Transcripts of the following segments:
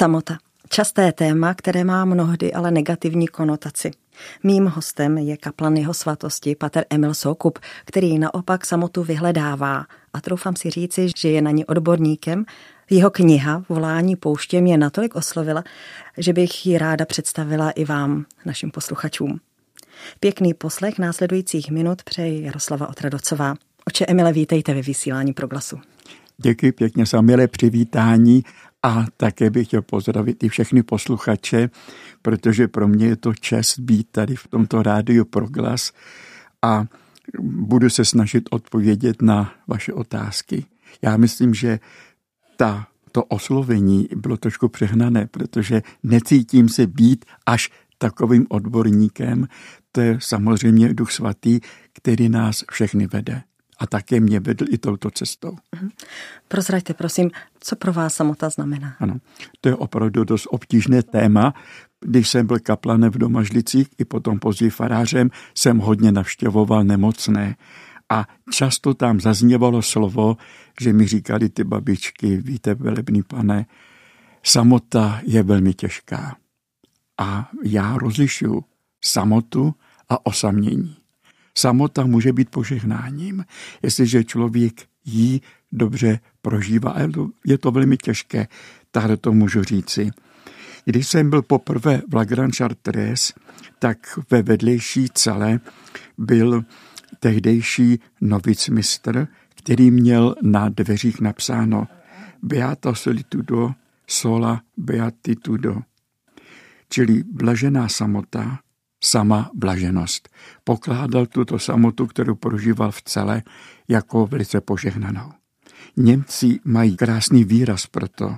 Samota. Časté téma, které má mnohdy ale negativní konotaci. Mým hostem je kaplan jeho svatosti, pater Emil Soukup, který naopak samotu vyhledává a troufám si říci, že je na ní odborníkem. Jeho kniha Volání pouště mě natolik oslovila, že bych ji ráda představila i vám, našim posluchačům. Pěkný poslech následujících minut přeji Jaroslava Otradocová. Oče Emile, vítejte ve vysílání proglasu. Děkuji pěkně za milé přivítání a také bych chtěl pozdravit i všechny posluchače, protože pro mě je to čest být tady v tomto rádiu Proglas a budu se snažit odpovědět na vaše otázky. Já myslím, že ta, to oslovení bylo trošku přehnané, protože necítím se být až takovým odborníkem. To je samozřejmě Duch Svatý, který nás všechny vede a také mě vedl i touto cestou. Mhm. Prozraďte, prosím, co pro vás samota znamená? Ano, to je opravdu dost obtížné téma. Když jsem byl kaplanem v Domažlicích i potom později farářem, jsem hodně navštěvoval nemocné. A často tam zazněvalo slovo, že mi říkali ty babičky, víte, velebný pane, samota je velmi těžká. A já rozlišuju samotu a osamění. Samota může být požehnáním, jestliže člověk jí dobře prožívá. Je to velmi těžké, tak to můžu říci. Když jsem byl poprvé v La Grande Chartres, tak ve vedlejší celé byl tehdejší novicmistr, který měl na dveřích napsáno Beata solitudo, sola beatitudo, čili blažená samota, sama blaženost. Pokládal tuto samotu, kterou prožíval v celé, jako velice požehnanou. Němci mají krásný výraz pro to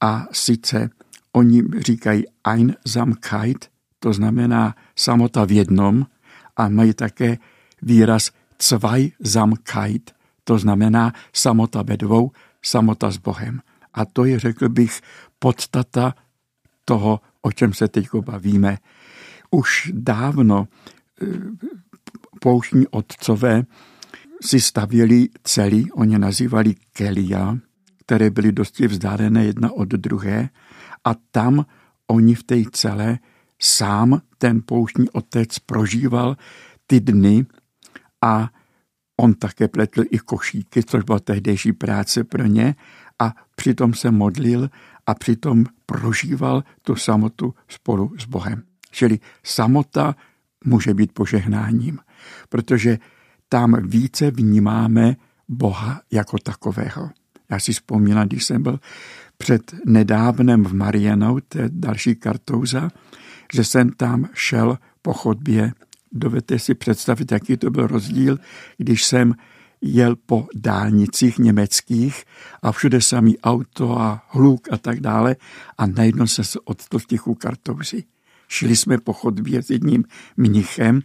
a sice oni říkají Einsamkeit, to znamená samota v jednom a mají také výraz Zweisamkeit, to znamená samota ve dvou, samota s Bohem. A to je, řekl bych, podstata toho, o čem se teď bavíme, už dávno eh, pouštní otcové si stavěli celý, oni nazývali kelia, které byly dosti vzdálené jedna od druhé a tam oni v té celé sám ten pouštní otec prožíval ty dny a on také pletl i košíky, což byla tehdejší práce pro ně a přitom se modlil a přitom prožíval tu samotu spolu s Bohem. Čili samota může být požehnáním, protože tam více vnímáme Boha jako takového. Já si vzpomínám, když jsem byl před nedávnem v Marianou, to je další kartouza, že jsem tam šel po chodbě. Dovedete si představit, jaký to byl rozdíl, když jsem jel po dálnicích německých a všude samý auto a hluk a tak dále a najednou jsem se odstl v tichu kartouzi. Šli jsme po chodbě s jedním mnichem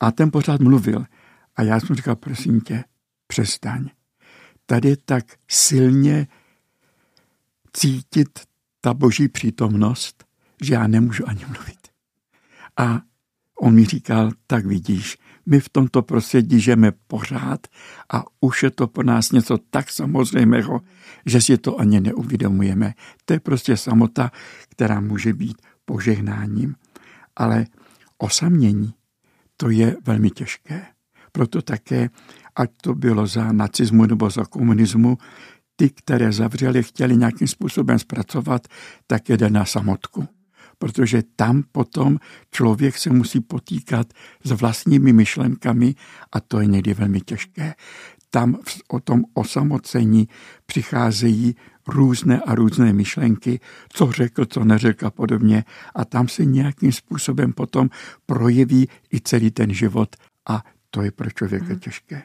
a ten pořád mluvil. A já jsem říkal, prosím tě, přestaň. Tady tak silně cítit ta boží přítomnost, že já nemůžu ani mluvit. A on mi říkal, tak vidíš, my v tomto prostředí žijeme pořád a už je to pro nás něco tak samozřejmého, že si to ani neuvědomujeme. To je prostě samota, která může být požehnáním, ale osamění to je velmi těžké. Proto také, ať to bylo za nacismu nebo za komunismu, ty, které zavřeli, chtěli nějakým způsobem zpracovat, tak jede na samotku. Protože tam potom člověk se musí potýkat s vlastními myšlenkami a to je někdy velmi těžké. Tam o tom osamocení přicházejí různé a různé myšlenky, co řekl, co neřekl a podobně. A tam se nějakým způsobem potom projeví i celý ten život a to je pro člověka hmm. těžké.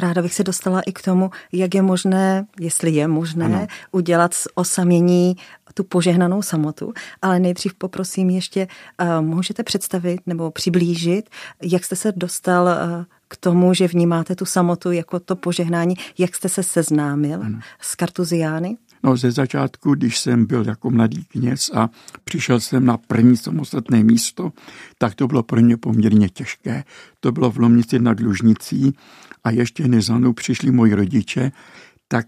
Ráda bych se dostala i k tomu, jak je možné, jestli je možné, ano. udělat z osamění tu požehnanou samotu, ale nejdřív poprosím ještě, uh, můžete představit nebo přiblížit, jak jste se dostal uh, k tomu, že vnímáte tu samotu jako to požehnání, jak jste se seznámil ano. s kartuziány? No ze začátku, když jsem byl jako mladý kněz a přišel jsem na první samostatné místo, tak to bylo pro mě poměrně těžké. To bylo v Lomnici nad Lužnicí a ještě než přišli moji rodiče, tak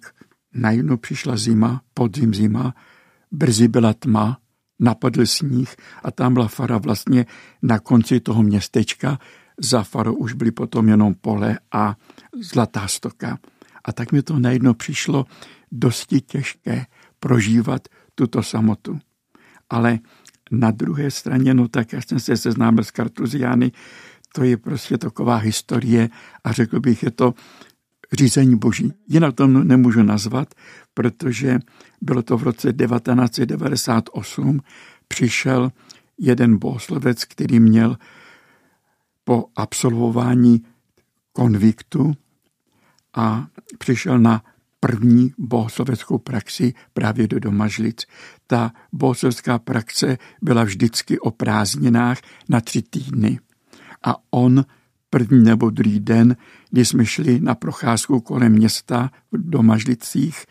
najednou přišla zima, podzim zima, brzy byla tma, napadl sníh a tam byla fara vlastně na konci toho městečka. Za farou už byly potom jenom pole a zlatá stoka. A tak mi to najednou přišlo dosti těžké prožívat tuto samotu. Ale na druhé straně, no tak já jsem se seznámil s Kartuziány, to je prostě taková historie a řekl bych, je to řízení boží. Jinak to nemůžu nazvat, protože bylo to v roce 1998, přišel jeden bohoslovec, který měl po absolvování konviktu a přišel na první bohosloveckou praxi právě do Domažlic. Ta bohoslovecká praxe byla vždycky o prázdninách na tři týdny. A on první nebo druhý den, kdy jsme šli na procházku kolem města v Domažlicích,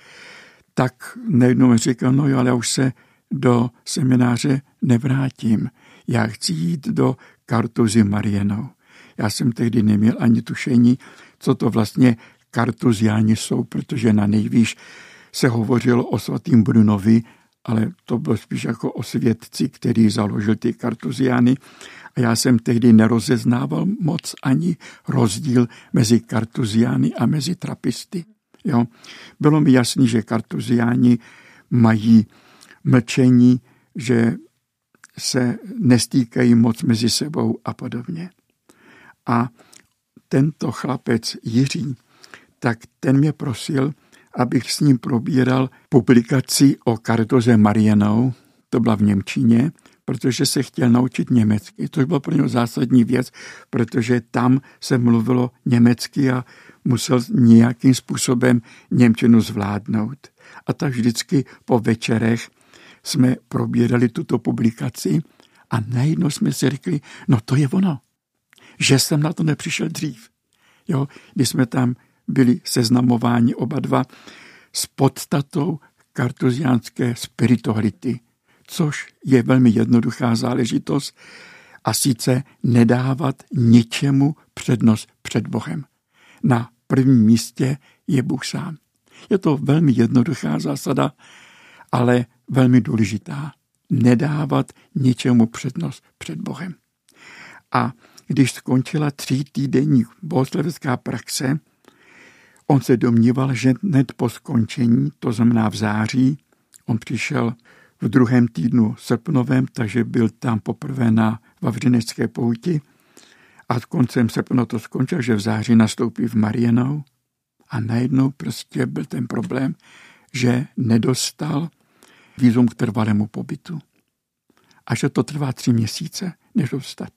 tak najednou mi říkal, no jo, ale já už se do semináře nevrátím. Já chci jít do Kartuzy Marienou. Já jsem tehdy neměl ani tušení, co to vlastně kartuziáni jsou, protože na nejvýš se hovořilo o svatým Brunovi, ale to bylo spíš jako o svědci, který založil ty kartuziány. A já jsem tehdy nerozeznával moc ani rozdíl mezi kartuziány a mezi trapisty. Jo. Bylo mi jasný, že kartuziáni mají mlčení, že se nestýkají moc mezi sebou a podobně. A tento chlapec Jiří, tak ten mě prosil, abych s ním probíral publikaci o Kartoze Marianou, to byla v Němčině, protože se chtěl naučit německy. To byla pro něj zásadní věc, protože tam se mluvilo německy a musel nějakým způsobem Němčinu zvládnout. A tak vždycky po večerech jsme probírali tuto publikaci a najednou jsme si řekli, no to je ono, že jsem na to nepřišel dřív. Jo, když jsme tam byli seznamováni oba dva s podstatou kartuziánské spirituality, což je velmi jednoduchá záležitost, a sice nedávat ničemu přednost před Bohem. Na prvním místě je Bůh sám. Je to velmi jednoduchá zásada, ale velmi důležitá. Nedávat ničemu přednost před Bohem. A když skončila tří týdenní bohoslovecká praxe, On se domníval, že hned po skončení, to znamená v září, on přišel v druhém týdnu srpnovém, takže byl tam poprvé na Vavřinecké pouti. A koncem srpna to skončil, že v září nastoupí v Marienou a najednou prostě byl ten problém, že nedostal vízum k trvalému pobytu. A že to trvá tři měsíce, než dostat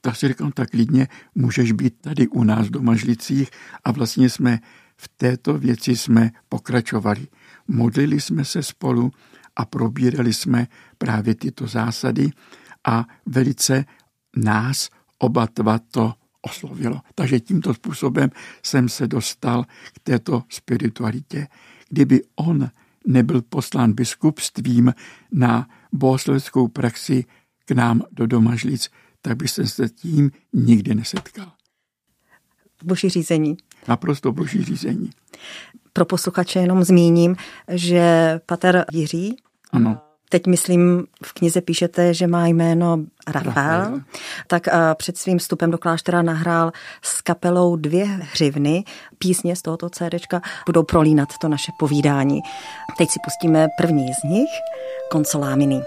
tak si říkám, tak klidně můžeš být tady u nás do Mažlicích a vlastně jsme v této věci jsme pokračovali. Modlili jsme se spolu a probírali jsme právě tyto zásady a velice nás oba dva to oslovilo. Takže tímto způsobem jsem se dostal k této spiritualitě. Kdyby on nebyl poslán biskupstvím na bohosloveckou praxi k nám do Domažlic, tak byste se tím nikdy nesetkal. Boží řízení. Naprosto boží řízení. Pro posluchače jenom zmíním, že pater Jiří, ano. teď myslím, v knize píšete, že má jméno Rafael, Rafael. tak před svým vstupem do kláštera nahrál s kapelou dvě hřivny. Písně z tohoto CDčka budou prolínat to naše povídání. Teď si pustíme první z nich, Konsoláminy.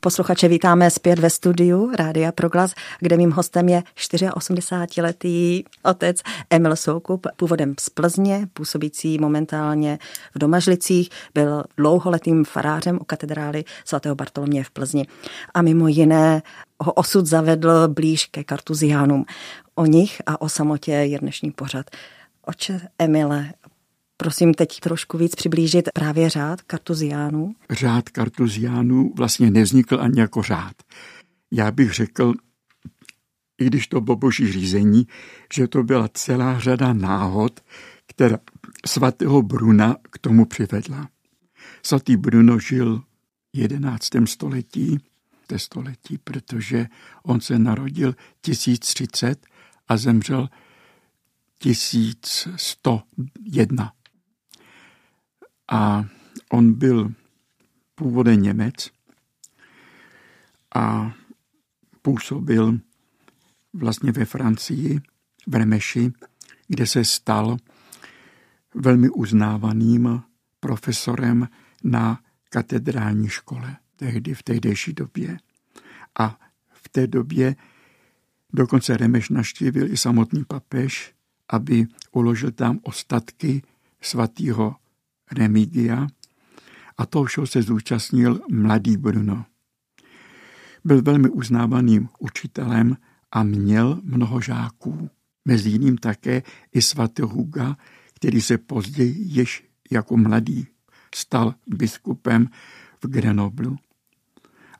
Posluchače vítáme zpět ve studiu Rádia Proglas, kde mým hostem je 84-letý otec Emil Soukup, původem z Plzně, působící momentálně v Domažlicích, byl dlouholetým farářem u katedrály svatého Bartoloměje v Plzni. A mimo jiné ho osud zavedl blíž ke kartuziánům. O nich a o samotě je dnešní pořad. Oče Emile, Prosím teď trošku víc přiblížit právě řád kartuziánů. Řád kartuziánů vlastně nevznikl ani jako řád. Já bych řekl, i když to bylo boží řízení, že to byla celá řada náhod, která svatého Bruna k tomu přivedla. Svatý Bruno žil v 11. století, té století, protože on se narodil 1030 a zemřel 1101. A on byl původem Němec a působil vlastně ve Francii, v Remeši, kde se stal velmi uznávaným profesorem na katedrální škole, tehdy v tehdejší době. A v té době dokonce Remeš naštívil i samotný papež, aby uložil tam ostatky svatého Remigia a toho všeho se zúčastnil mladý Bruno. Byl velmi uznávaným učitelem a měl mnoho žáků. Mezi jiným také i svatého Huga, který se později již jako mladý stal biskupem v Grenoblu.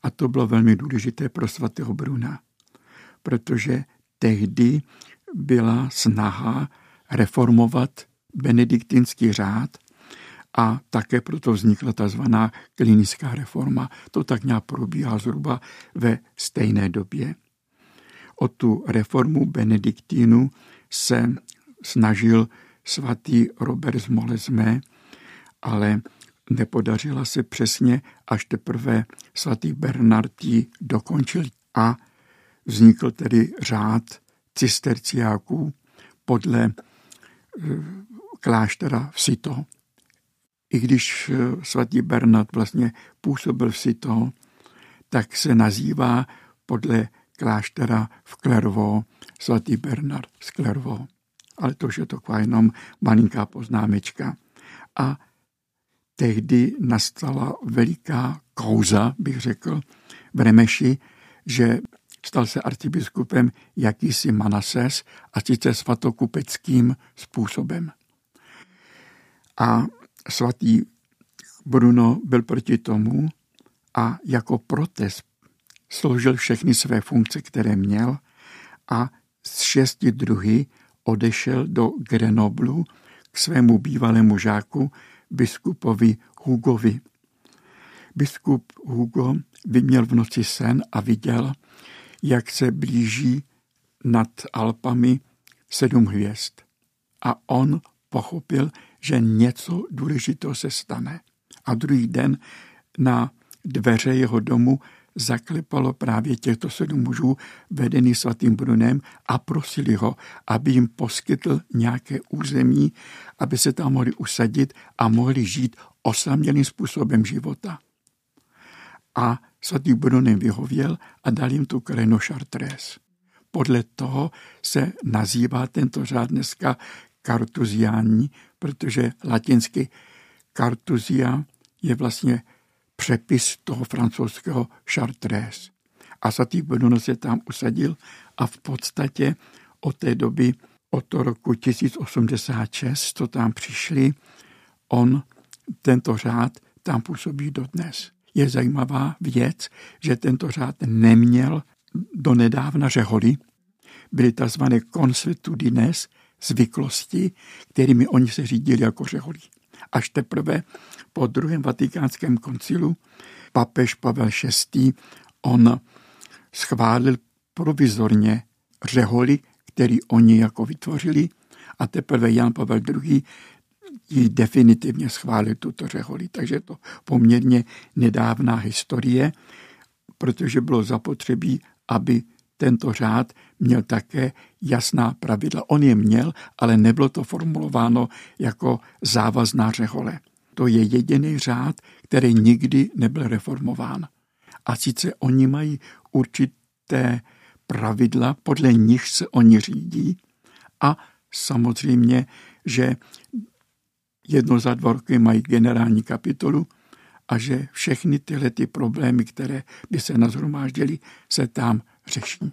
A to bylo velmi důležité pro svatého Bruna, protože tehdy byla snaha reformovat benediktinský řád a také proto vznikla tzv. klinická reforma. To tak nějak probíhá zhruba ve stejné době. O tu reformu benediktínu se snažil svatý Robert z Molesme, ale nepodařila se přesně, až teprve svatý Bernard ji dokončil a vznikl tedy řád cisterciáků podle eh, kláštera v Sito i když eh, svatý Bernard vlastně působil v Sito, tak se nazývá podle kláštera v Klervo svatý Bernard z Klervo. Ale to je to jenom malinká poznámečka. A tehdy nastala veliká kouza, bych řekl, v Remeši, že stal se arcibiskupem jakýsi Manases a sice svatokupeckým způsobem. A svatý Bruno byl proti tomu a jako protest složil všechny své funkce, které měl a z šesti druhy odešel do Grenoblu k svému bývalému žáku biskupovi Hugovi. Biskup Hugo vyměl v noci sen a viděl, jak se blíží nad Alpami sedm hvězd. A on pochopil, že něco důležitého se stane. A druhý den na dveře jeho domu zaklepalo právě těchto sedm mužů vedený svatým Brunem a prosili ho, aby jim poskytl nějaké území, aby se tam mohli usadit a mohli žít osamělým způsobem života. A svatý Brunem vyhověl a dal jim tu krajinu Chartres. Podle toho se nazývá tento řád dneska kartuziální, protože latinsky kartuzia je vlastně přepis toho francouzského Chartres. A svatý Bruno se tam usadil a v podstatě od té doby, od toho roku 1086, to tam přišli, on, tento řád, tam působí dodnes. Je zajímavá věc, že tento řád neměl do nedávna řeholy, byly tzv. consuetudines, zvyklosti, kterými oni se řídili jako řeholí. Až teprve po druhém vatikánském koncilu papež Pavel VI. on schválil provizorně řeholy, který oni jako vytvořili a teprve Jan Pavel II. ji definitivně schválil tuto řeholi. Takže to poměrně nedávná historie, protože bylo zapotřebí, aby tento řád měl také jasná pravidla. On je měl, ale nebylo to formulováno jako závazná řehole. To je jediný řád, který nikdy nebyl reformován. A sice oni mají určité pravidla, podle nich se oni řídí a samozřejmě, že jedno za dva roky mají generální kapitolu a že všechny tyhle ty problémy, které by se nazhromáždily, se tam řeší.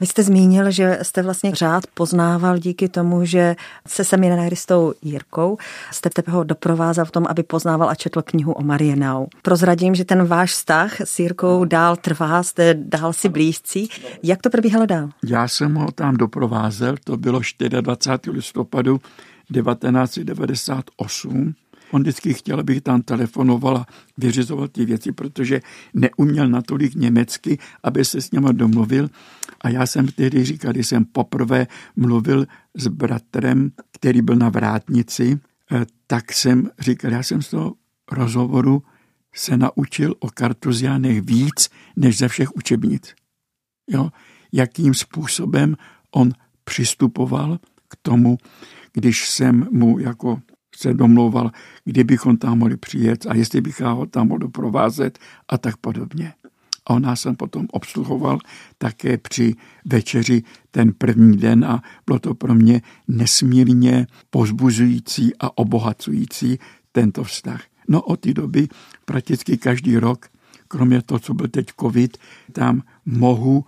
Vy jste zmínil, že jste vlastně řád poznával díky tomu, že se semináristou Jirkou jste ho doprovázel v tom, aby poznával a četl knihu o Marienau. Prozradím, že ten váš vztah s Jirkou dál trvá, jste dál si blízcí. Jak to probíhalo dál? Já jsem ho tam doprovázel, to bylo 24. listopadu 1998 On vždycky chtěl, abych tam telefonoval a vyřizoval ty věci, protože neuměl natolik německy, aby se s něma domluvil. A já jsem tehdy říkal, když jsem poprvé mluvil s bratrem, který byl na vrátnici, eh, tak jsem říkal, já jsem z toho rozhovoru se naučil o kartuziánech víc, než ze všech učebnic. Jo? Jakým způsobem on přistupoval k tomu, když jsem mu jako se domlouval, kdybychom tam mohli přijet a jestli bych ho tam mohl doprovázet a tak podobně. A on nás jsem potom obsluhoval také při večeři ten první den a bylo to pro mě nesmírně pozbuzující a obohacující tento vztah. No od té doby prakticky každý rok, kromě toho, co byl teď covid, tam mohu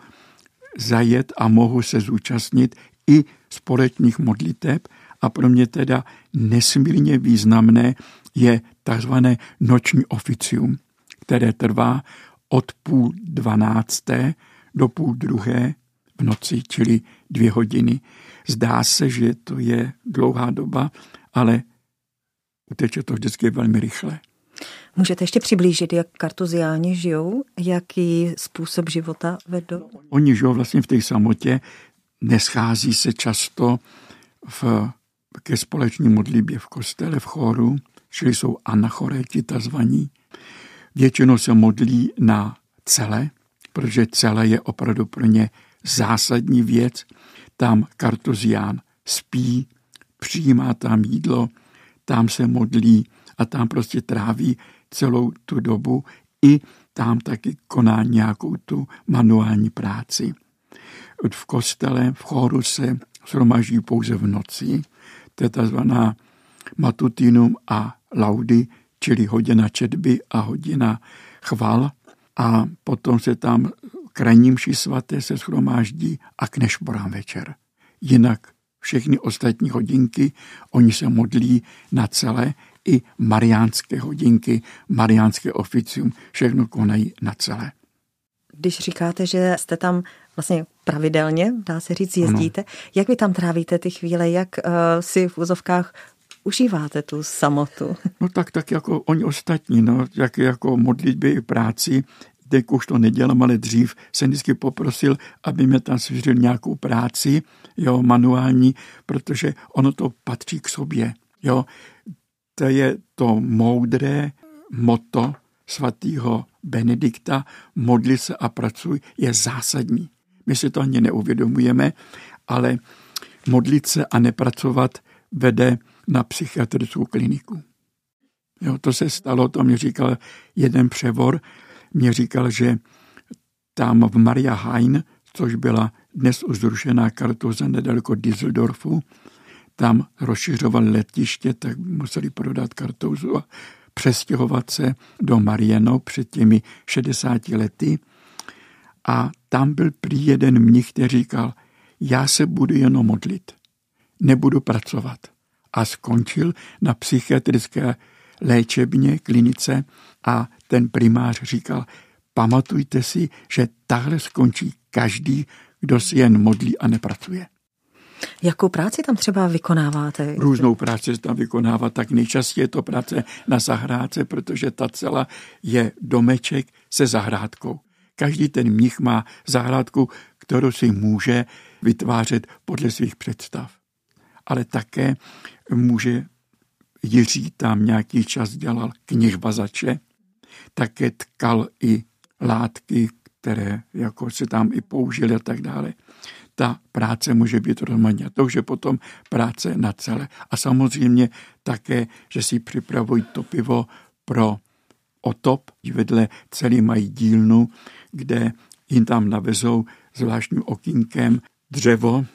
zajet a mohu se zúčastnit i společných modliteb a pro mě teda nesmírně významné je takzvané noční oficium, které trvá od půl dvanácté do půl druhé v noci, čili dvě hodiny. Zdá se, že to je dlouhá doba, ale uteče to vždycky velmi rychle. Můžete ještě přiblížit, jak kartuziáni žijou, jaký způsob života vedou? Oni žijou vlastně v té samotě, neschází se často v ke společní modlitbě v kostele, v chóru, čili jsou anachoréti tazvaní. Většinou se modlí na celé, protože celé je opravdu pro ně zásadní věc. Tam kartuzián spí, přijímá tam jídlo, tam se modlí a tam prostě tráví celou tu dobu i tam taky koná nějakou tu manuální práci. V kostele, v chóru se shromaží pouze v noci, to je tzv. matutinum a laudy, čili hodina četby a hodina chval. A potom se tam krajní mši svaté se schromáždí a k nešporám večer. Jinak všechny ostatní hodinky, oni se modlí na celé, i mariánské hodinky, mariánské oficium, všechno konají na celé. Když říkáte, že jste tam vlastně pravidelně, dá se říct, jezdíte. Ano. Jak vy tam trávíte ty chvíle, jak uh, si v úzovkách užíváte tu samotu? No tak, tak jako oni ostatní, no, jak jako modlitby i práci, teď už to nedělám, ale dřív jsem vždycky poprosil, aby mě tam svěřil nějakou práci, jo, manuální, protože ono to patří k sobě, jo. To je to moudré moto svatého Benedikta, modli se a pracuj, je zásadní. My si to ani neuvědomujeme, ale modlit se a nepracovat vede na psychiatrickou kliniku. Jo, to se stalo, to mě říkal jeden převor, mě říkal, že tam v Maria Hain, což byla dnes už zrušená kartuza nedaleko Düsseldorfu, tam rozšiřovali letiště, tak museli prodat kartouzu a přestěhovat se do Mariano před těmi 60 lety. A tam byl prý jeden mnich, který říkal, já se budu jenom modlit, nebudu pracovat. A skončil na psychiatrické léčebně, klinice a ten primář říkal, pamatujte si, že tahle skončí každý, kdo si jen modlí a nepracuje. Jakou práci tam třeba vykonáváte? Různou práci se tam vykonává, tak nejčastěji je to práce na zahrádce, protože ta celá je domeček se zahrádkou. Každý ten mnich má zahrádku, kterou si může vytvářet podle svých představ. Ale také může Jiří tam nějaký čas dělal knižbazače, také tkal i látky, které jako se tam i použili a tak dále. Ta práce může být rozmanitá. To už je potom práce na celé. A samozřejmě také, že si připravují to pivo pro otop. Vedle celý mají dílnu, kde jim tam navezou zvláštním okýnkem dřevo,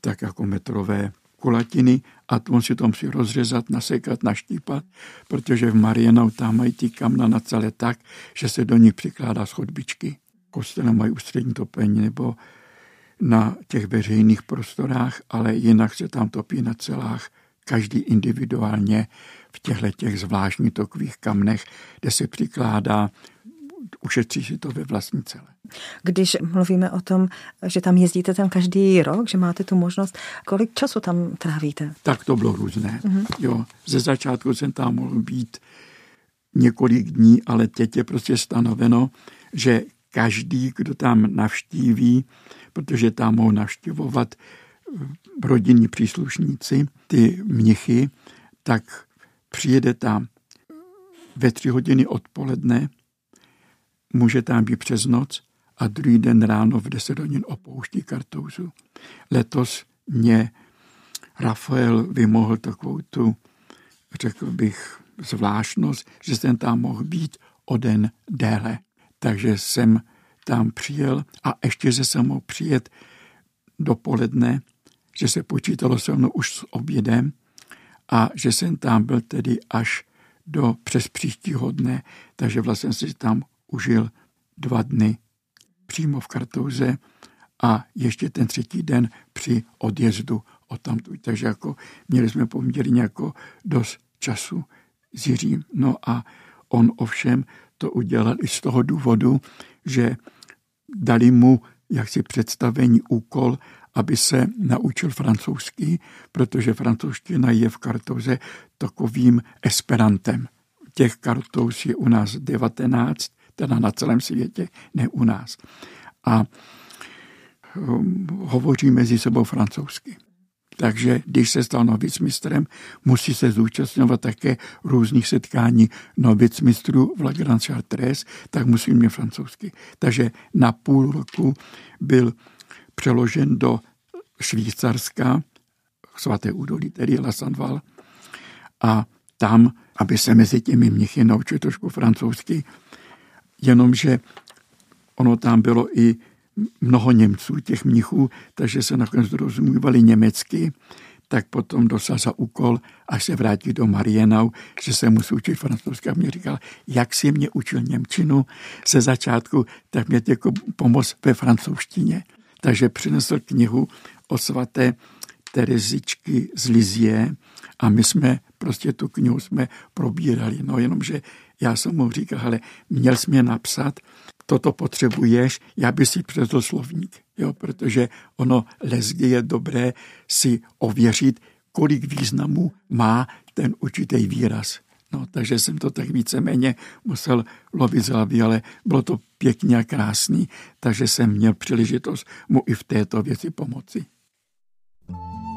tak jako metrové kulatiny a on si to musí rozřezat, nasekat, naštípat, protože v Marienau tam mají ty kamna na celé tak, že se do nich přikládá schodbičky. Kostele mají ústřední topení nebo na těch veřejných prostorách, ale jinak se tam topí na celách, každý individuálně v těchto těch zvláštních takových kamnech, kde se přikládá ušetří si to ve vlastní celé. Když mluvíme o tom, že tam jezdíte tam každý rok, že máte tu možnost, kolik času tam trávíte? Tak to bylo různé. Mm-hmm. Jo, ze začátku jsem tam mohl být několik dní, ale teď je prostě stanoveno, že každý, kdo tam navštíví, protože tam mohou navštěvovat rodinní příslušníci, ty mnichy, tak přijede tam ve tři hodiny odpoledne, může tam být přes noc a druhý den ráno v 10 hodin opouští Kartouzu. Letos mě Rafael vymohl takovou tu, řekl bych, zvláštnost, že jsem tam mohl být o den déle. Takže jsem tam přijel a ještě, že jsem mohl přijet dopoledne, že se počítalo se mnou už s obědem a že jsem tam byl tedy až do přes příštího dne, takže vlastně si tam užil dva dny přímo v Kartouze a ještě ten třetí den při odjezdu od tamtu. Takže jako měli jsme poměrně jako dost času s Jiřím. No a on ovšem to udělal i z toho důvodu, že dali mu jaksi představení úkol, aby se naučil francouzský, protože francouzština je v Kartouze takovým esperantem. Těch kartouz je u nás 19 teda na celém světě, ne u nás. A um, hovoří mezi sebou francouzsky. Takže když se stal novicmistrem, musí se zúčastňovat také různých setkání novicmistrů v La Grande Chartres, tak musí mít francouzsky. Takže na půl roku byl přeložen do Švýcarska, svaté údolí, tedy La Sanval, a tam, aby se mezi těmi mnichy naučil trošku francouzsky, jenomže ono tam bylo i mnoho Němců, těch mnichů, takže se nakonec rozuměvali německy, tak potom dostal za úkol, až se vrátí do Marienau, že se musí učit francouzsky. A mě říkal, jak si mě učil Němčinu ze začátku, tak mě jako pomoc ve francouzštině. Takže přinesl knihu o svaté Terezičky z Lizie a my jsme prostě tu knihu jsme probírali. No jenomže já jsem mu říkal, ale měl jsi mě napsat, toto potřebuješ, já bych si přezl slovník, jo, protože ono lesgy je dobré si ověřit, kolik významů má ten určitý výraz. No, takže jsem to tak víceméně musel lovit z hlavy, ale bylo to pěkně a krásný, takže jsem měl příležitost mu i v této věci pomoci. sobě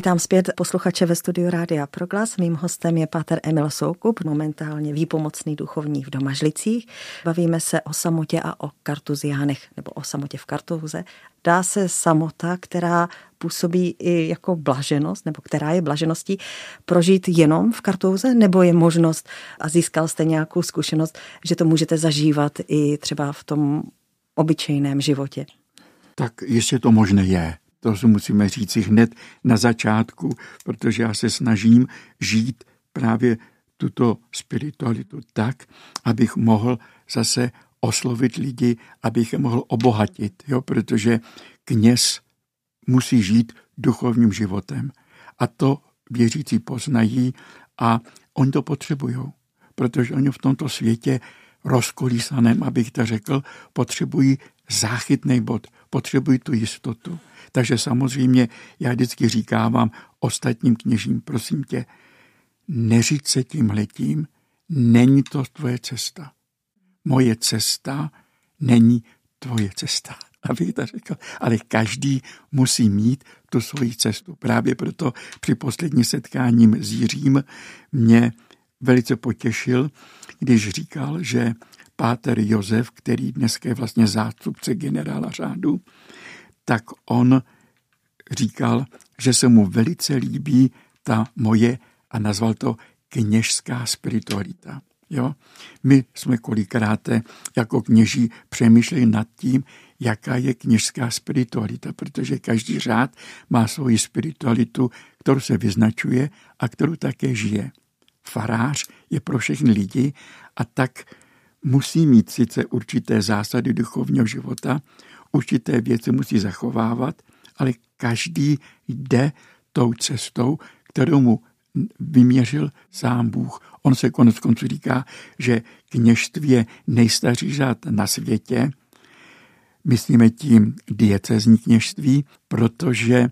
Vítám zpět posluchače ve studiu Rádia Proglas. Mým hostem je Páter Emil Soukup, momentálně výpomocný duchovní v Domažlicích. Bavíme se o samotě a o kartuziánech, nebo o samotě v kartuze. Dá se samota, která působí i jako blaženost, nebo která je blažeností, prožít jenom v kartouze, nebo je možnost, a získal jste nějakou zkušenost, že to můžete zažívat i třeba v tom obyčejném životě? Tak ještě to možné je. To si musíme říci hned na začátku, protože já se snažím žít právě tuto spiritualitu tak, abych mohl zase oslovit lidi, abych je mohl obohatit, jo? protože kněz musí žít duchovním životem. A to věřící poznají a oni to potřebují, protože oni v tomto světě rozkolísaném, abych to řekl, potřebují záchytný bod, potřebují tu jistotu. Takže samozřejmě já vždycky říkávám ostatním kněžím, prosím tě, neříct se tím letím, není to tvoje cesta. Moje cesta není tvoje cesta, abych to řekl. Ale každý musí mít tu svoji cestu. Právě proto při poslední setkáním s Jiřím mě velice potěšil, když říkal, že páter Josef, který dneska je vlastně zástupce generála řádu, tak on říkal, že se mu velice líbí ta moje, a nazval to kněžská spiritualita. Jo? My jsme kolikrát jako kněží přemýšleli nad tím, jaká je kněžská spiritualita, protože každý řád má svoji spiritualitu, kterou se vyznačuje a kterou také žije. Farář je pro všechny lidi a tak musí mít sice určité zásady duchovního života, určité věci musí zachovávat, ale každý jde tou cestou, kterou mu vyměřil sám Bůh. On se konec konců říká, že kněžství je nejstarší řád na světě, myslíme tím diecezní kněžství, protože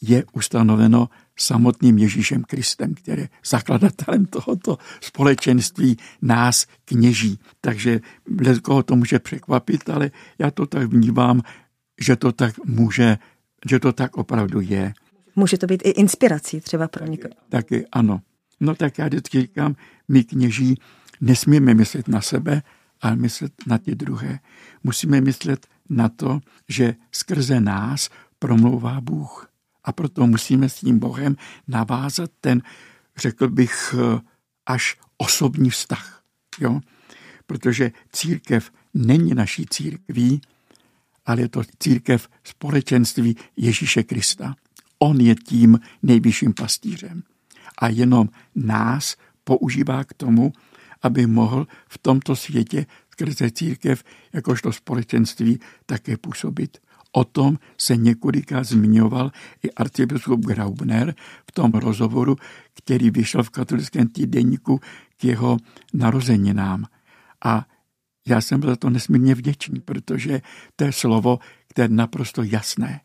je ustanoveno samotným Ježíšem Kristem, který je zakladatelem tohoto společenství nás kněží. Takže koho to může překvapit, ale já to tak vnímám, že to tak může, že to tak opravdu je. Může to být i inspirací třeba pro někoho. Taky ano. No tak já vždycky říkám, my kněží nesmíme myslet na sebe, ale myslet na ty druhé. Musíme myslet na to, že skrze nás promlouvá Bůh. A proto musíme s tím Bohem navázat ten, řekl bych, až osobní vztah. Jo? Protože církev není naší církví, ale je to církev společenství Ježíše Krista. On je tím nejvyšším pastýřem. A jenom nás používá k tomu, aby mohl v tomto světě skrze církev jakožto společenství také působit. O tom se několikrát zmiňoval i arcibiskup Graubner v tom rozhovoru, který vyšel v katolickém týdenníku k jeho narozeninám. A já jsem za to nesmírně vděčný, protože to je slovo, které je naprosto jasné.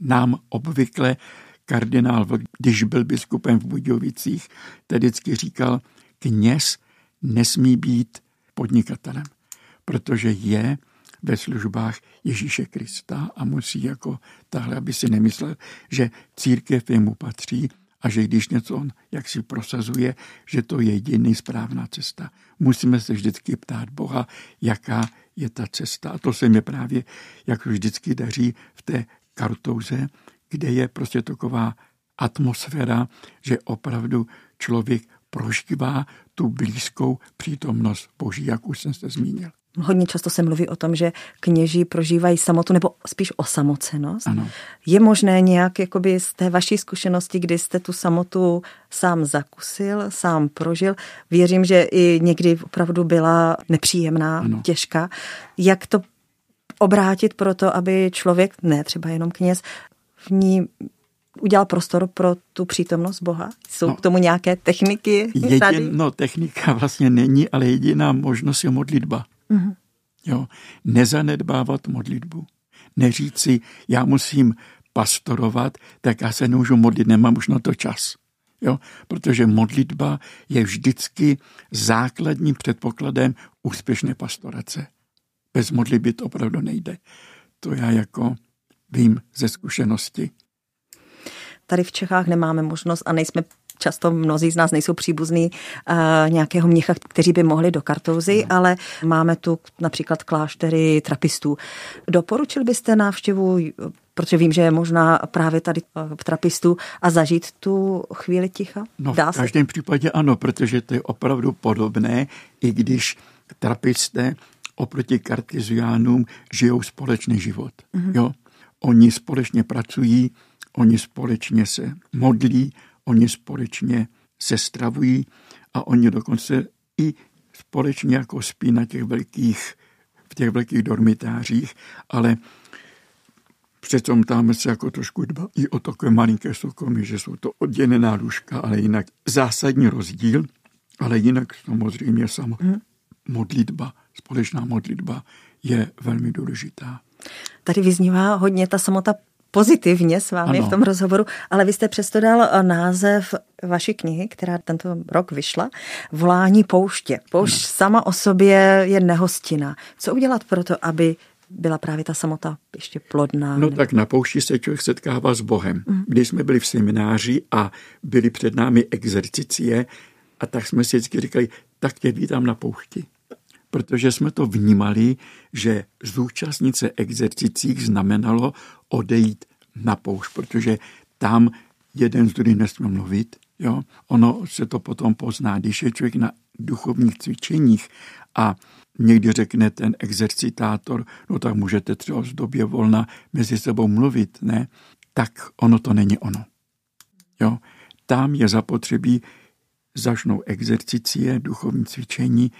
Nám obvykle kardinál, když byl biskupem v Budějovicích, tedy vždycky říkal, kněz nesmí být podnikatelem, protože je ve službách Ježíše Krista a musí jako tahle, aby si nemyslel, že církev jemu patří a že když něco on jak si prosazuje, že to je jediný správná cesta. Musíme se vždycky ptát Boha, jaká je ta cesta. A to se mi právě, jak vždycky daří v té kartouze, kde je prostě taková atmosféra, že opravdu člověk prožívá tu blízkou přítomnost Boží, jak už jsem se zmínil. Hodně často se mluví o tom, že kněží prožívají samotu nebo spíš osamocenost. Ano. Je možné nějak jakoby z té vaší zkušenosti, kdy jste tu samotu sám zakusil, sám prožil, věřím, že i někdy opravdu byla nepříjemná, Ano. těžká. Jak to obrátit pro to, aby člověk, ne třeba jenom kněz, v ní udělal prostor pro tu přítomnost Boha? Jsou No. k tomu nějaké techniky? Jedin, no, technika vlastně není, ale jediná možnost je modlitba. Mhm. Jo, nezanedbávat modlitbu. Neříct si, já musím pastorovat, tak já se nemůžu modlit, nemám už na to čas. Jo, protože modlitba je vždycky základním předpokladem úspěšné pastorace. Bez modlitby to opravdu nejde. To já jako vím ze zkušenosti. Tady v Čechách nemáme možnost a nejsme často mnozí z nás nejsou příbuzní uh, nějakého mnicha, kteří by mohli do kartouzy, no. ale máme tu například kláštery trapistů. Doporučil byste návštěvu, protože vím, že je možná právě tady eh, v trapistu a zažít tu chvíli ticha? No Dá v se? každém případě ano, protože to je opravdu podobné, i když trapisté oproti kartiziánům žijou společný život. Mm-hmm. Jo? Oni společně pracují, oni společně se modlí, oni společně se stravují a oni dokonce i společně jako spí na těch velkých, v těch velkých dormitářích, ale Přitom tam se jako trošku dba i o takové malinké soukromí, že jsou to oddělená lůžka, ale jinak zásadní rozdíl, ale jinak samozřejmě sama modlitba, společná modlitba je velmi důležitá. Tady vyznívá hodně ta samota pozitivně s vámi Ano. v tom rozhovoru, ale vy jste přesto dal eh, název vaší knihy, která tento rok vyšla, Volání pouště. Poušť Ano. sama o sobě je nehostina. Co udělat pro to, aby byla právě ta samota ještě plodná? No tak na poušti se člověk setkává s Bohem. Když jsme byli v semináři a byli před námi exercicie, a tak jsme si vždycky říkali, tak tě vítám na poušti. Protože jsme to vnímali, že zúčastnit se exercicích znamenalo odejít na poušť, protože tam jeden z druhým nesmí mluvit. Jo? Ono se to potom pozná, když je člověk na duchovních cvičeních a někdy řekne ten exercitátor, no tak můžete třeba z době volna mezi sebou mluvit, ne? Tak ono to není ono. Jo? Tam je zapotřebí, začnou exercicie, duchovní cvičení,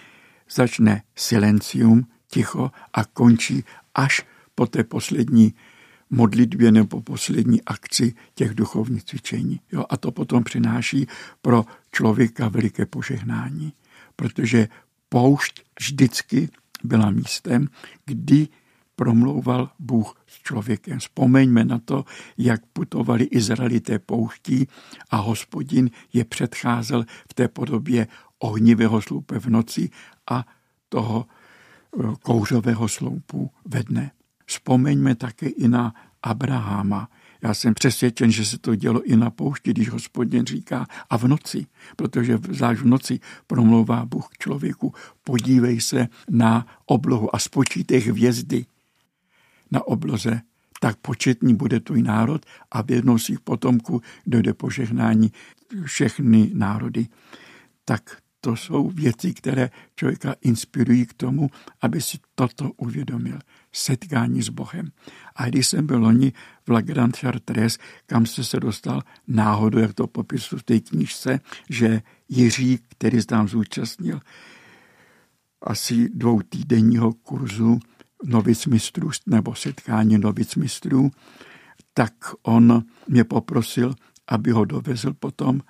začne silencium, ticho a končí až po té poslední modlitbě nebo poslední akci těch duchovních cvičení. Jo? A to potom přináší pro člověka veliké požehnání, protože poušť vždycky byla místem, kdy promlouval Bůh s člověkem. Vzpomeňme na to, jak putovali Izraelité pouští a hospodin je předcházel v té podobě ohnivého sloupe v noci a toho eh, kouřového sloupu ve dne. Vzpomeňme také i na Abrahama. Já jsem přesvědčen, že se to dělo i na poušti, když hospodin říká a v noci, protože zvlášť v noci promlouvá Bůh k člověku, podívej se na oblohu a spočítej hvězdy na obloze, tak početní bude tvůj národ a v jednou svých potomků dojde požehnání všechny národy. Tak to jsou věci, které člověka inspirují k tomu, aby si toto uvědomil. Setkání s Bohem. A když jsem byl loni v La Grande Chartres, kam se se dostal náhodou, jak to popisu v té knížce, že Jiří, který tam zúčastnil asi dvou týdenního kurzu novic mistrů nebo setkání novic mistrů, tak on mě poprosil, aby ho dovezl potom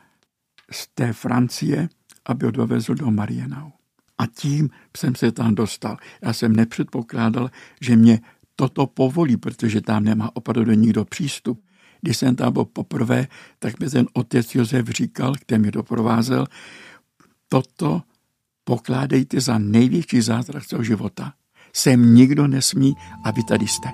z té Francie, aby ho dovezl do Marienau. A tím jsem se tam dostal. Já jsem nepředpokládal, že mě toto povolí, protože tam nemá opravdu nikdo přístup. Když jsem tam byl poprvé, tak mi ten otec Josef říkal, který mě doprovázel, toto pokládejte za největší zázrak svého života. Sem nikdo nesmí a vy tady jste.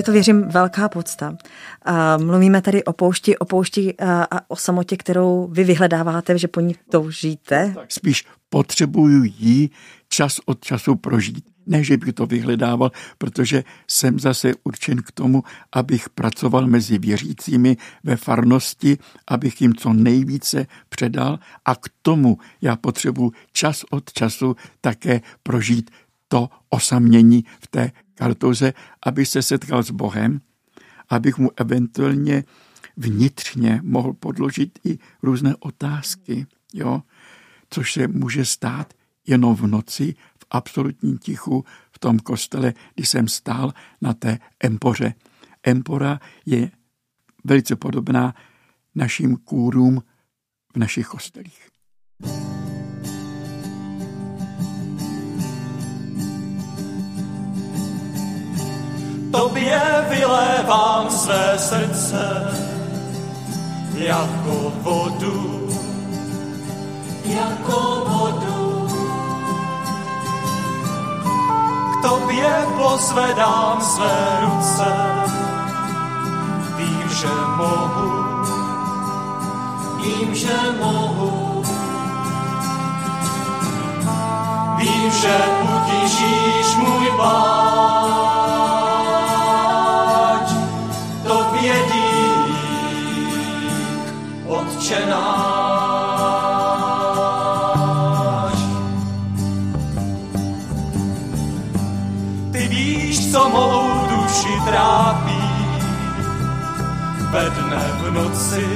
Je to, věřím, velká podsta. Mluvíme tady o poušti, o poušti a, a o samotě, kterou vy vyhledáváte, že po ní toužíte. Spíš potřebuju jí čas od času prožít. Ne, že bych to vyhledával, protože jsem zase určen k tomu, abych pracoval mezi věřícími ve farnosti, abych jim co nejvíce předal a k tomu já potřebuji čas od času také prožít to osamění v té kartoze, aby se setkal s Bohem, abych mu eventuálně vnitřně mohl podložit i různé otázky, jo? což se může stát jenom v noci, v absolutním tichu, v tom kostele, kdy jsem stál na té empoře. Empora je velice podobná našim kůrům v našich kostelích. Tobě vylévám své srdce jako vodu, jako vodu. K tobě pozvedám své ruce, vím, že mohu, vím, že mohu. Vím, že utížíš můj pláč, Otče náš. Ty víš, co mou duši trápí, ve dne v noci,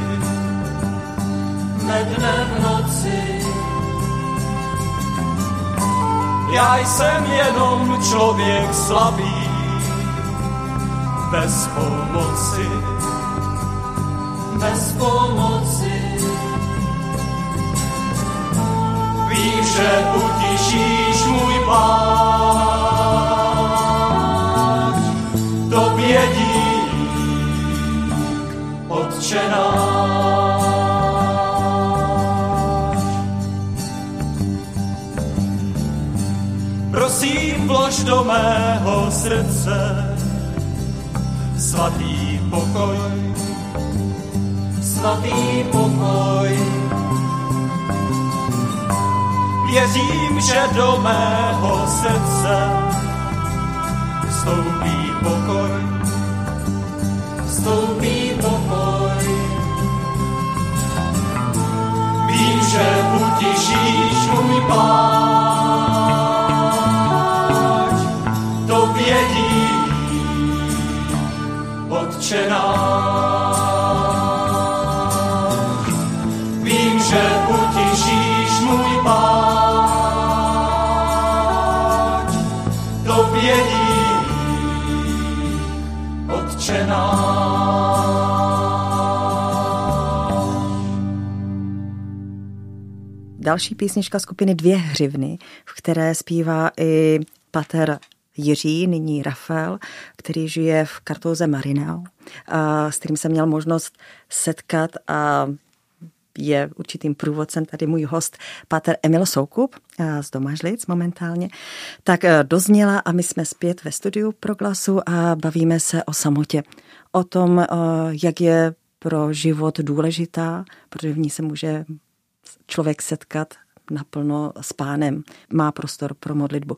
ve dne v noci. Já jsem jenom člověk slabý, bez pomoci, bez pomoci. Vím, že utěšíš můj pláč, tobě dík, Otče. Prosím, vlož do mého srdce svatý pokoj, svatý pokoj. Věřím, že do mého srdce vstoupí pokoj, vstoupí pokoj. Vím, že utěšíš můj pláč, tobě dík, Otče náš. Další písnička skupiny Dvě hřivny, v které zpívá i pater Jiří, nyní Rafael, který žije v kartouze Marinau, s kterým jsem měl možnost setkat a je určitým průvodcem tady můj host, pater Emil Soukup a z Domažlic momentálně, tak eh, dozněla a my jsme zpět ve studiu Proglasu a bavíme se o samotě. O tom, eh, jak je pro život důležitá, protože v ní se může člověk setkat naplno s pánem, má prostor pro modlitbu.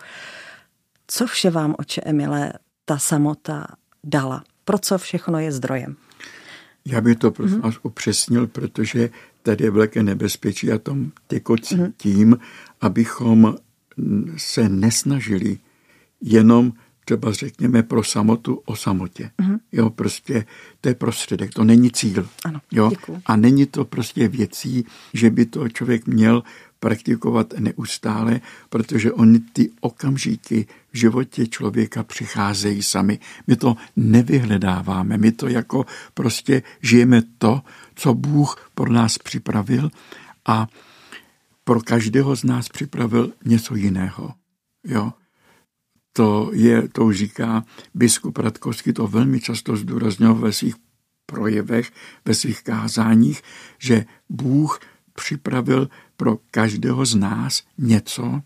Co vše vám, oče Emile, ta samota dala? Pro co všechno je zdrojem? Já bych to prosím vás upřesnil, protože tady je velké nebezpečí a tom tyko tím, abychom se nesnažili jenom třeba řekněme pro samotu o samotě. Mm-hmm. Jo, prostě to je prostředek, to není cíl. Ano, jo? děkuju. A není to prostě věcí, že by to člověk měl praktikovat neustále, protože oni ty okamžiky v životě člověka přicházejí sami. My to nevyhledáváme, my to jako prostě žijeme to, co Bůh pro nás připravil a pro každého z nás připravil něco jiného. Jo? To, je, to říká biskup Radkovský, to velmi často zdůrazňoval ve svých projevech, ve svých kázáních, že Bůh připravil pro každého z nás něco,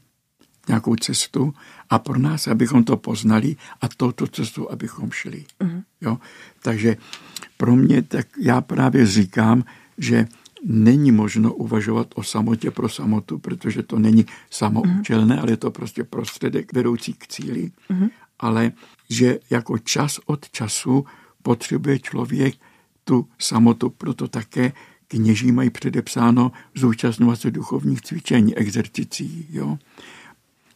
nějakou cestu a pro nás, abychom to poznali a touto cestu, abychom šli. Mm. Jo? Takže pro mě, tak já právě říkám, že není možno uvažovat o samotě pro samotu, protože to není samoučelné, mm. ale je to prostě prostředek vedoucí k cíli. Mm. Ale že jako čas od času potřebuje člověk tu samotu, proto také kněží mají předepsáno zúčastňovat se duchovních cvičení, exercicí. Jo?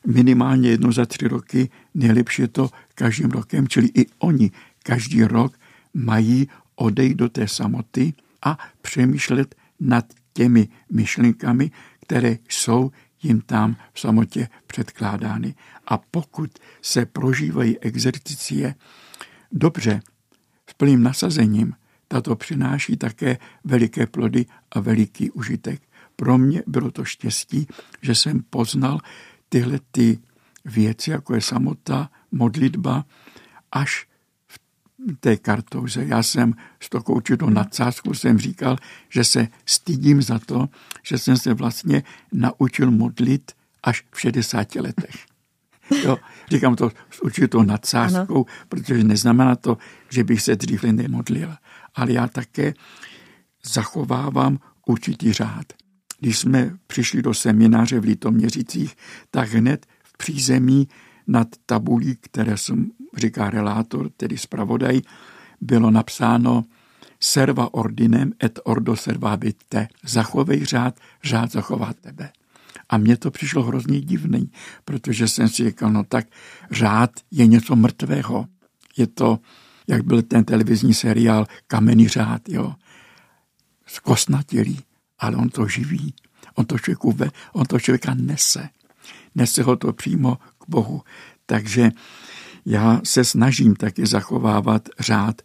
Minimálně jedno za tři roky, nejlepší je to každým rokem, čili i oni každý rok mají odejít do té samoty a přemýšlet nad těmi myšlenkami, které jsou jim tam v samotě předkládány. A pokud se prožívají exercicie dobře, s plným nasazením, tato přináší také veliké plody a veliký užitek. Pro mě bylo to štěstí, že jsem poznal tyhle ty věci, jako je samota, modlitba, až v té kartouze. Já jsem s takovou určitou nadsázkou jsem říkal, že se stydím za to, že jsem se vlastně naučil modlit až v 60 letech. Jo, říkám to s určitou nadsázkou, ano. protože neznamená to, že bych se dřív nemodlil ale já také zachovávám určitý řád. Když jsme přišli do semináře v Litoměřicích, tak hned v přízemí nad tabulí, které jsem říká relátor, tedy zpravodaj, bylo napsáno serva ordinem et ordo serva te. Zachovej řád, řád zachová tebe. A mně to přišlo hrozně divný, protože jsem si říkal, no tak řád je něco mrtvého. Je to jak byl ten televizní seriál Kamenný řád, jo. Zkosnatělý, ale on to živí. On to, člověku ve, on to člověka nese. Nese ho to přímo k Bohu. Takže já se snažím taky zachovávat řád,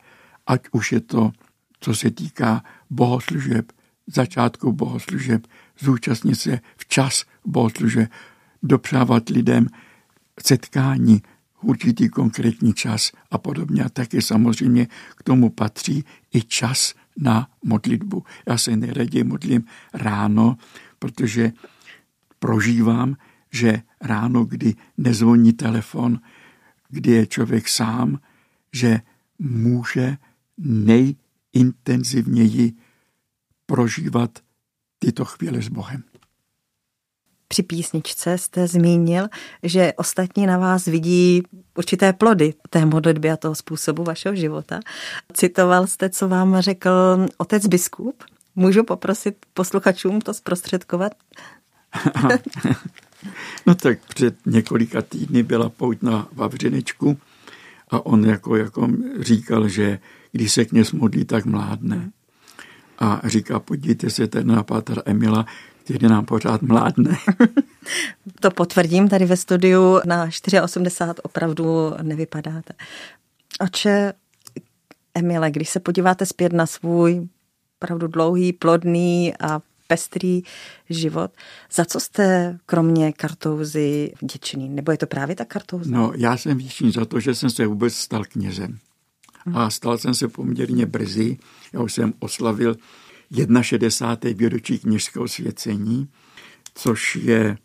ať už je to, co se týká bohoslužeb, začátku bohoslužeb, zúčastnit se včas bohoslužeb, dopřávat lidem setkání, určitý konkrétní čas a podobně. A taky samozřejmě k tomu patří i čas na modlitbu. Já se nejraději modlím ráno, protože prožívám, že ráno, kdy nezvoní telefon, kdy je člověk sám, že může nejintenzivněji prožívat tyto chvíle s Bohem. Při písničce jste zmínil, že ostatní na vás vidí určité plody té modlitby a toho způsobu vašeho života. Citoval jste, co vám řekl otec biskup. Můžu poprosit posluchačům to zprostředkovat? no tak před několika týdny byla pouť na Vavřinečku a on jako, jako říkal, že když se kněz modlí, tak mládne. A říká, podívejte se ten na Pátra Emila, který nám pořád mládne. to potvrdím tady ve studiu, na 84 opravdu nevypadáte. Oče, Emile, když se podíváte zpět na svůj opravdu dlouhý, plodný a pestrý život. Za co jste kromě kartouzy vděčný? Nebo je to právě ta kartouza? No, já jsem vděčný za to, že jsem se vůbec stal knězem. A stal jsem se poměrně brzy. Já už jsem oslavil 61. výročí kněžského svěcení, což je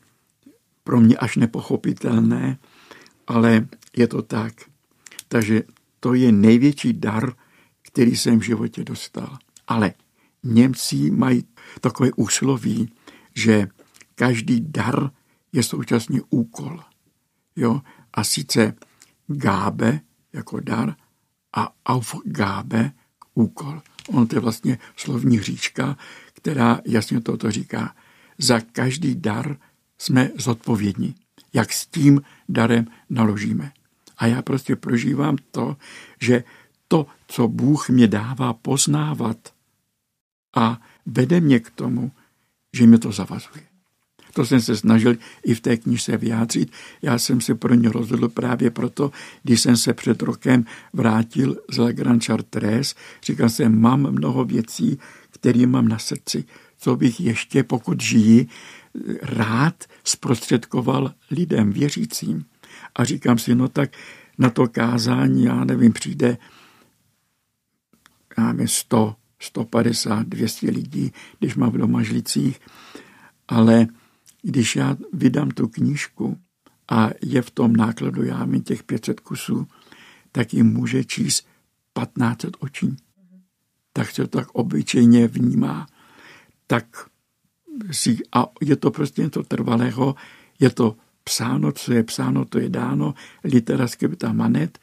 pro mě až nepochopitelné, ale je to tak. Takže to je největší dar, který jsem v životě dostal. Ale Němci mají takové úsloví, že každý dar je současně úkol. Jo? A sice gábe jako dar a aufgabe úkol. On to je vlastně slovní hříčka, která jasně toto říká. Za každý dar jsme zodpovědní. jak s tím darem naložíme. A já prostě prožívám to, že to, co Bůh mě dává poznávat a vede mě k tomu, že mě to zavazuje. To jsem se snažil i v té knižce vyjádřit. Já jsem se pro ně rozhodl právě proto, když jsem se před rokem vrátil z La Grand Chartres, říkal jsem, mám mnoho věcí, které mám na srdci, co bych ještě, pokud žijí, rád zprostředkoval lidem, věřícím. A říkám si, no tak na to kázání, já nevím, přijde já nevím, 100, 150, 200 lidí, když mám v domažlicích, ale když já vydám tu knížku a je v tom nákladu, já mít těch 500 kusů, tak jim může číst 1500 očí. Tak se to tak obyčejně vnímá. Tak si, a je to prostě něco trvalého, je to psáno, co je psáno, to je dáno, litera scripta manet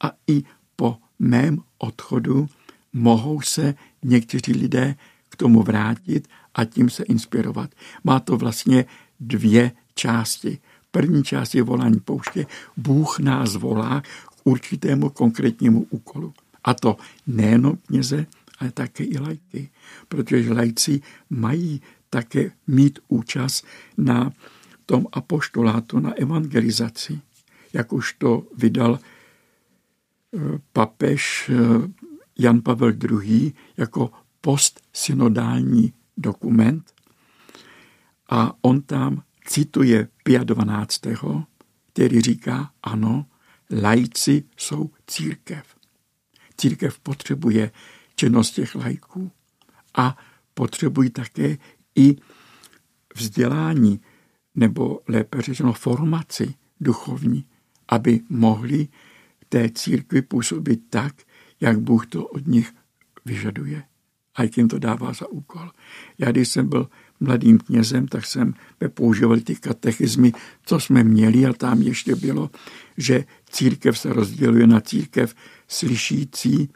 a i po mém odchodu mohou se někteří lidé k tomu vrátit a tím se inspirovat. Má to vlastně dvě části. První část je volání pouště. Bůh nás volá k určitému konkrétnímu úkolu. A to nejenom kněze, ale také i lajky. Protože lajci mají také mít účast na tom apoštolátu, na evangelizaci. Jak už to vydal eh, papež eh, Jan Pavel II. jako postsynodální dokument, a on tam cituje Pia 12., který říká, ano, lajci jsou církev. Církev potřebuje činnost těch lajků a potřebují také i vzdělání, nebo lépe řečeno formaci duchovní, aby mohli té církvi působit tak, jak Bůh to od nich vyžaduje a jak jim to dává za úkol. Já, když jsem byl mladým knězem, tak jsem používal ty katechizmy, co jsme měli a tam ještě bylo, že církev se rozděluje na církev slyšící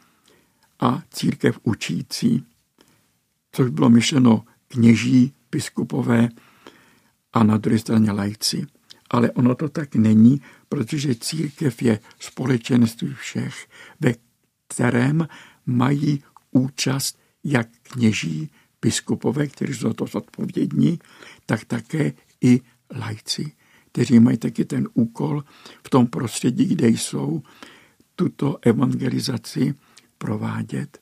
a církev učící, což bylo myšleno kněží, biskupové a na druhé straně lajci. Ale ono to tak není, protože církev je společenství všech, ve kterém mají účast jak kněží, biskupové, kteří jsou to zodpovědní, tak také i lajci, kteří mají taky ten úkol v tom prostředí, kde jsou, tuto evangelizaci provádět.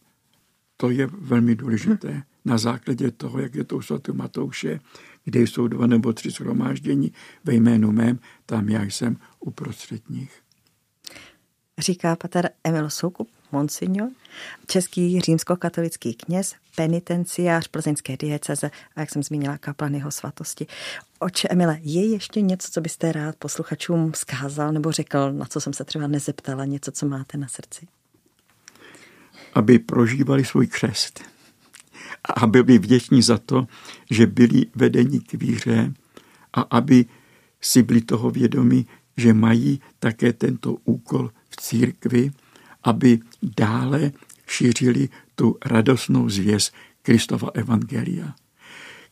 To je velmi důležité. Na základě toho, jak je to u svatého Matouše, kde jsou dva nebo tři shromáždění ve jménu mém, tam já jsem uprostřed nich. Říká pater Emil Soukup, monsignor, český římskokatolický kněz, penitenciář plzeňské dieceze a jak jsem zmínila, kaplan jeho svatosti. Oče Emile, je ještě něco, co byste rád posluchačům zkázal nebo řekl, na co jsem se třeba nezeptala, něco, co máte na srdci? Aby prožívali svůj křest a aby byli vděční za to, že byli vedeni k víře a aby si byli toho vědomi, že mají také tento úkol v církvi, aby dále šířili tu radostnou zvěst Kristova evangelia.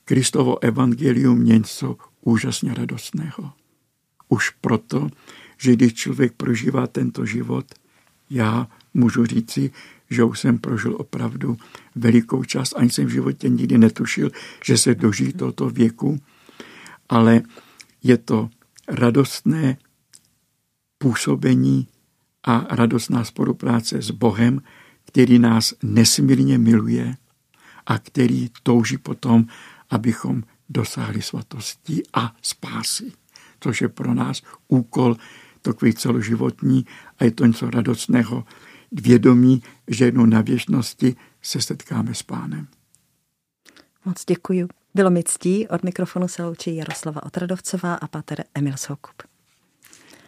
Kristovo evangelium je něco úžasně radostného. Už proto, že když člověk prožívá tento život, já můžu říci, že už jsem prožil opravdu velikou část, ani jsem v životě nikdy netušil, že se dožijí tohoto věku, ale je to radostné působení a radostná spolupráce s Bohem, který nás nesmírně miluje a který touží potom, abychom dosáhli svatosti a spásy, což je pro nás úkol takový celoživotní a je to něco radostného vědomí, že jednou na věčnosti se setkáme s pánem. Moc děkuji. Bylo mi ctí, od mikrofonu se loučí Jaroslava Otradovcová a pater Emil Soukup.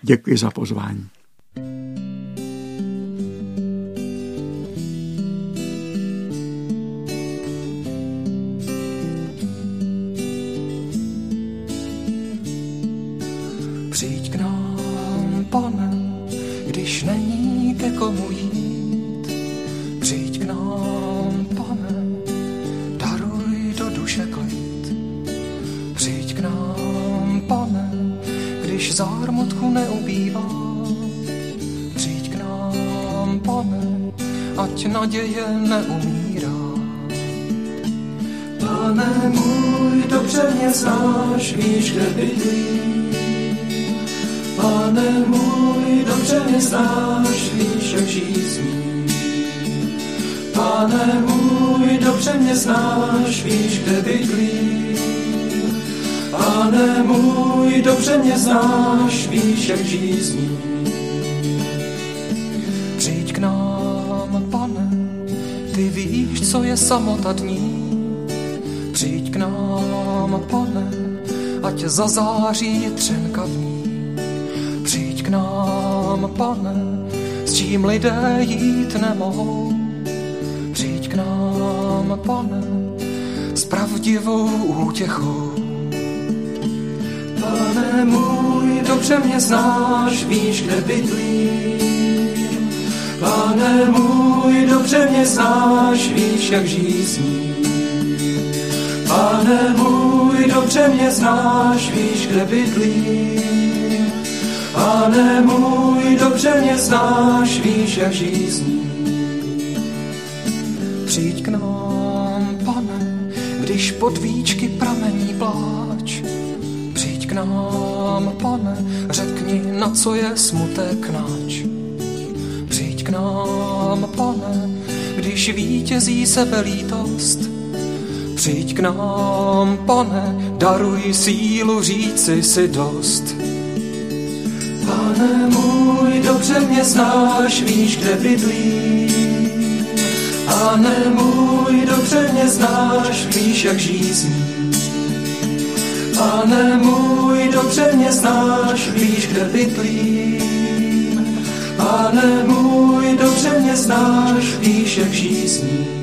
Děkuji za pozvání. Přijď k komu jít. Přijď k nám, pane, daruj do duše klid. Přijď k nám, pane, když zármutku neubývá. Přijď k nám, pane, ať naděje neumírá. Pane můj, dobře mě znáš, víš, kde bydlím. Pane můj, dobře mě znáš, víš, jak žízní. Pane můj, dobře mě znáš, víš, kde bydlím. Pane můj, dobře mě znáš, víš, jak žízní. Přijď k nám, pane, ty víš, co je samota dní. Přijď k nám, pane, ať zazáří třenka v ní. K nám, pane, s čím lidé jít nemohou. Přijď k nám, pane, s pravdivou útěchou. Pane můj, dobře mě znáš, víš, kde bydlím. Pane můj, dobře mě znáš, víš, jak žízní. Pane můj, dobře mě znáš, víš, kde bydlím. Pane můj, dobře mě znáš, víš, jak žízní. Přijď k nám, pane, když pod víčky pramení pláč. Přijď k nám, pane, řekni, na co je smutek náč. Přijď k nám, pane, když vítězí sebelítost. Přijď k nám, pane, daruj sílu říci si dost. Pane můj, dobře mě znáš, víš, kde bydlím. Pane můj, dobře mě znáš, víš, jak žízní. Pane můj, dobře mě znáš, víš, kde bydlím. Pane můj, dobře mě znáš, víš, jak žízní.